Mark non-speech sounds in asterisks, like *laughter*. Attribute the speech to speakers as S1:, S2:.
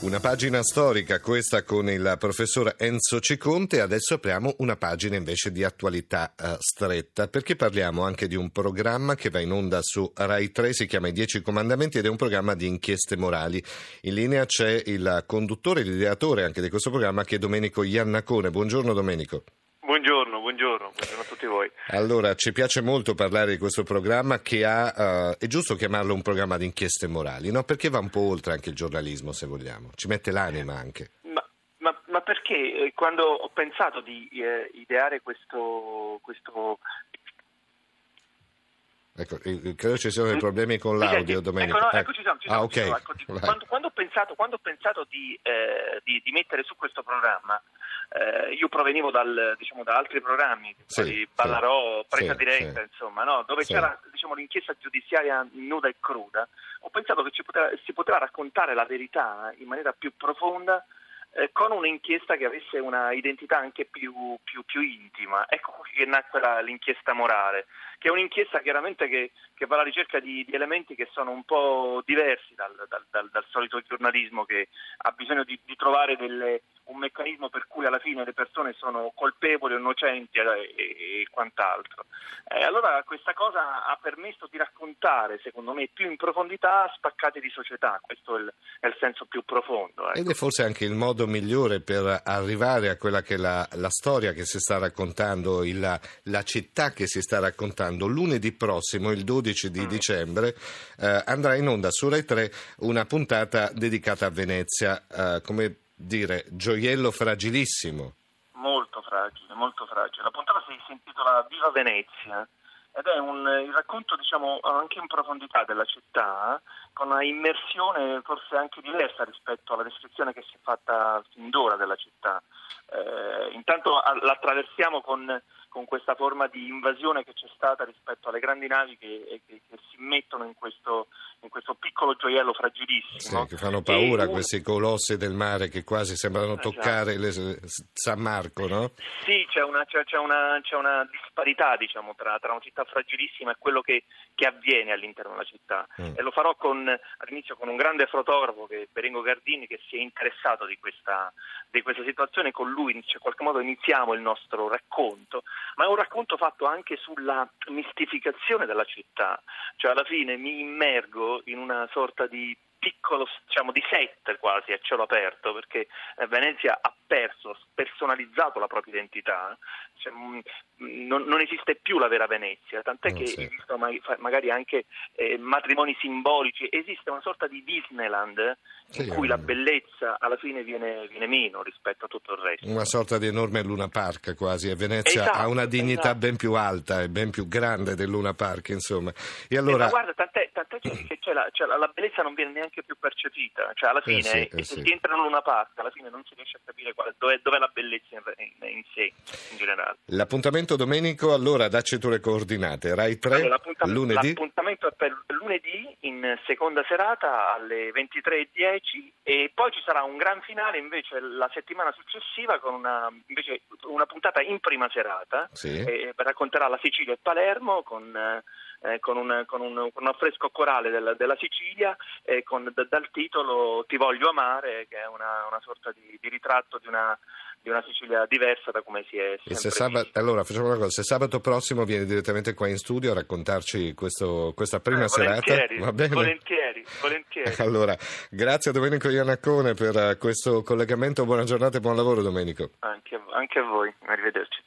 S1: Una pagina storica questa con il professor Enzo Ciconte, adesso apriamo una pagina invece di attualità eh, stretta perché parliamo anche di un programma che va in onda su Rai 3, si chiama I Dieci Comandamenti ed è un programma di inchieste morali. In linea c'è il conduttore, l'ideatore anche di questo programma che è Domenico Iannacone. Buongiorno Domenico.
S2: Buongiorno, buongiorno, buongiorno a tutti voi.
S1: Allora, ci piace molto parlare di questo programma che ha, uh, è giusto chiamarlo un programma di inchieste morali, no? Perché va un po' oltre anche il giornalismo, se vogliamo, ci mette l'anima anche.
S2: Ma, ma, ma perché eh, quando ho pensato di eh, ideare questo, questo
S1: Ecco, credo ci siano dei problemi con l'audio, Domenico.
S2: Ecco, no, ecco, ci siamo, ci siamo, ah, okay. ecco, quando, quando, ho pensato, quando ho pensato di, eh, di, di, mettere su questo programma, eh, io provenivo dal, diciamo, da altri programmi, sì, Ballarò, sì, Presa sì, Diretta, insomma, no? dove c'era diciamo, l'inchiesta giudiziaria nuda e cruda. Ho pensato che poteva, si poteva raccontare la verità in maniera più profonda eh, con un'inchiesta che avesse una identità anche più, più, più intima. Ecco che nacque la, l'inchiesta morale, che è un'inchiesta chiaramente che, che va alla ricerca di, di, elementi che sono un po' diversi dal, dal, dal, dal solito giornalismo che ha bisogno di, di trovare delle, un meccanismo per cui alla fine le persone sono colpevoli, innocenti e, e, e quant'altro. Eh, allora questa cosa ha permesso di raccontare, secondo me, più in profondità spaccati di società, questo è il, è il senso più profondo. Ecco.
S1: Ed è forse anche il modo migliore per arrivare a quella che è la, la storia che si sta raccontando, il, la città che si sta raccontando. Lunedì prossimo, il 12 di mm. dicembre, eh, andrà in onda su Rai 3 una puntata dedicata a Venezia. Eh, come dire gioiello fragilissimo.
S2: Molto fragile, molto fragile. La puntata si intitola Viva Venezia ed è un, il racconto diciamo, anche in profondità della città, con una immersione forse anche diversa rispetto alla descrizione che si è fatta fin d'ora della città. Eh, intanto l'attraversiamo con, con, questa forma di invasione che c'è stata rispetto alle grandi navi che, che, che si mettono in questo, questo, piccolo gioiello fragilissimo.
S1: Sì, che fanno paura e, questi colossi del mare che quasi sembrano esatto. toccare le, San Marco, no?
S2: Sì, c'è una, c'è, c'è una, c'è una disparità diciamo, tra, tra, una città fragilissima e quello che, che avviene all'interno della città. Mm. E lo farò con, all'inizio con un grande fotografo, che è Berengo Gardini, che si è interessato di questa, di questa situazione. Con lui in qualche modo iniziamo il nostro racconto, ma è un racconto fatto anche sulla mistificazione della città. Cioè alla fine mi immergo in una sorta di piccolo diciamo, di set quasi a cielo aperto perché eh, Venezia ha perso, personalizzato la propria identità, cioè, mh, mm, non, non, esiste più la vera Venezia, tant'è oh, che sì. esistono magari anche eh, matrimoni simbolici, esiste una sorta di Disneyland sì, in cui la bellezza alla fine viene, viene, meno rispetto a tutto il resto.
S1: Una sorta di enorme Luna Park quasi, e Venezia esatto, ha una dignità esatto. ben più alta e ben più grande del Luna Park, insomma.
S2: E allora... Eh, guarda, tant'è, tant'è che *clears throat* la, cioè, la, la, bellezza non viene neanche più percepita, cioè alla eh, fine eh sì, eh, se sì. si entra in Luna Park alla fine non si riesce a capire qual, dov'è, dov'è, la bellezza in, in, in, sé, in generale.
S1: L'appuntamento domenico, allora dacci tu le coordinate, Rai 3, allora, l'appuntam- lunedì?
S2: L'appuntamento è per lunedì in seconda serata alle 23.10 e poi ci sarà un gran finale invece la settimana successiva con una, una puntata in prima serata, sì. eh, racconterà la Sicilia e Palermo con... Eh, con, un, con, un, con, un, affresco corale della, della Sicilia eh, con, d- dal titolo Ti voglio amare, che è una, una sorta di, di ritratto di una, di una Sicilia diversa da come si è
S1: e se sabato, allora facciamo una cosa se sabato prossimo vieni direttamente qua in studio a raccontarci questo, questa prima
S2: eh,
S1: serata
S2: va bene? volentieri, volentieri. *laughs*
S1: Allora grazie a Domenico Iannacone per questo collegamento buona giornata e buon lavoro Domenico.
S2: Anche, anche a voi arrivederci